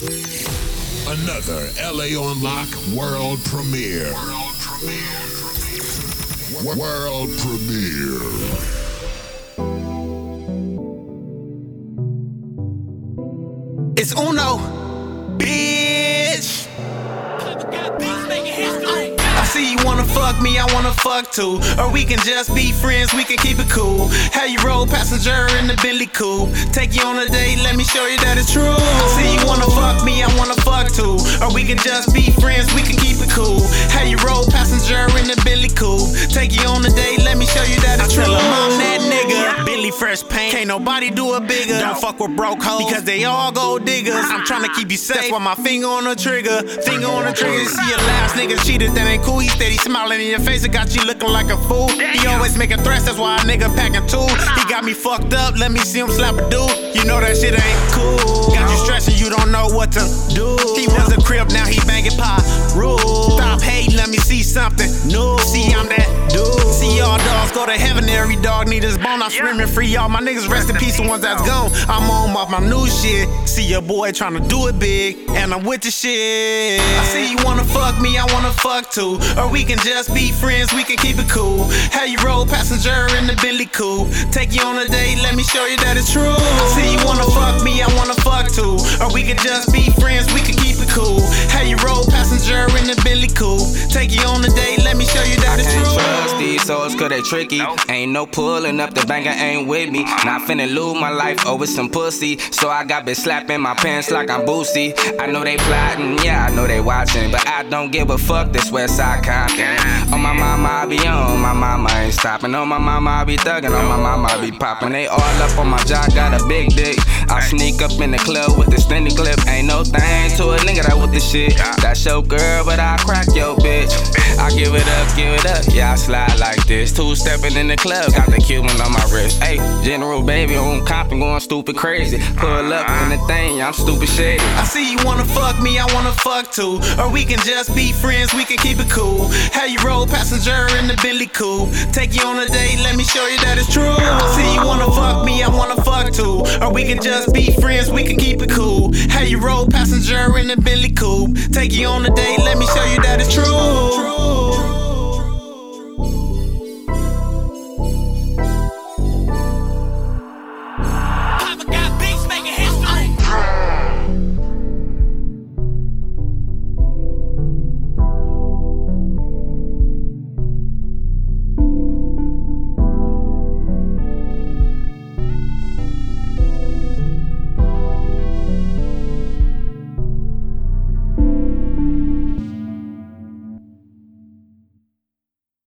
Another LA on Lock world premiere. World premiere. World premiere. It's Uno, bitch. I see you wanna fuck me, I wanna fuck too. Or we can just be friends, we can keep it cool. How you roll passenger in the Billy coupe. Take you on a date, let me show you that it's true. Or we can just be friends, we can keep it cool. How you roll passenger in the Billy coupe. Take you on a date, let me show you that it's true. I'm that nigga. Billy fresh paint, can't nobody do it bigger. Don't fuck with broke hoes, because they all gold diggers. I'm trying to keep you safe, that's why my finger on the trigger. Finger on the trigger, see your last nigga cheated, that ain't cool. He steady smiling in your face, it got you looking like a fool. He always making threats, that's why a nigga packing two. He got me fucked up, let me see him slap a dude. You know that shit ain't cool. Don't what to do. He was a crib, now he banging pop. Rule. Stop hating, let me see something new. See, I'm that dude. See, y'all dogs go to heaven, every dog need his bone. I'm screaming free, y'all. my niggas rest in peace, the ones that's gone. I'm on off my new shit. See your boy trying to do it big, and I'm with the shit. I see you wanna fuck me, I wanna fuck too. Or we can just be friends, we can keep it cool. How you roll passenger in the Billy coupe. Take you on a date, let me show you that it's true. I see you wanna fuck me, I wanna fuck too. Or we can just be souls cause they tricky. Ain't no pulling up the banger ain't with me. Not finna lose my life over some pussy. So I got bitch slapping my pants like I'm Boosie. I know they plotting, yeah, I know they watching. But I don't give a fuck this West Side Compton. On my mama, I be on. My mama stopping. On my mama, I be thugging. On my mama, I be popping. They all up on my jaw, got a big dick. I sneak up in the club with the standing clip. Ain't no thing to a nigga that with the shit. That's your girl, but I crack your bitch. I give it up, give it up. Yeah, I slide like this. Two stepping in the club, got the Cuban on my wrist. Hey, General baby on comping, going stupid crazy. Pull up in the thing, I'm stupid shady. I see you wanna fuck me, I wanna fuck too. Or we can just be friends, we can keep it cool. How you roll passenger in the Billy coupe. Take you on a date, let me show you that it's true. See you wanna fuck me, I wanna fuck too. Or we can just be friends, we can keep it cool. How you roll passenger in the Billy coupe. Take you on a date, let me show you that it's true.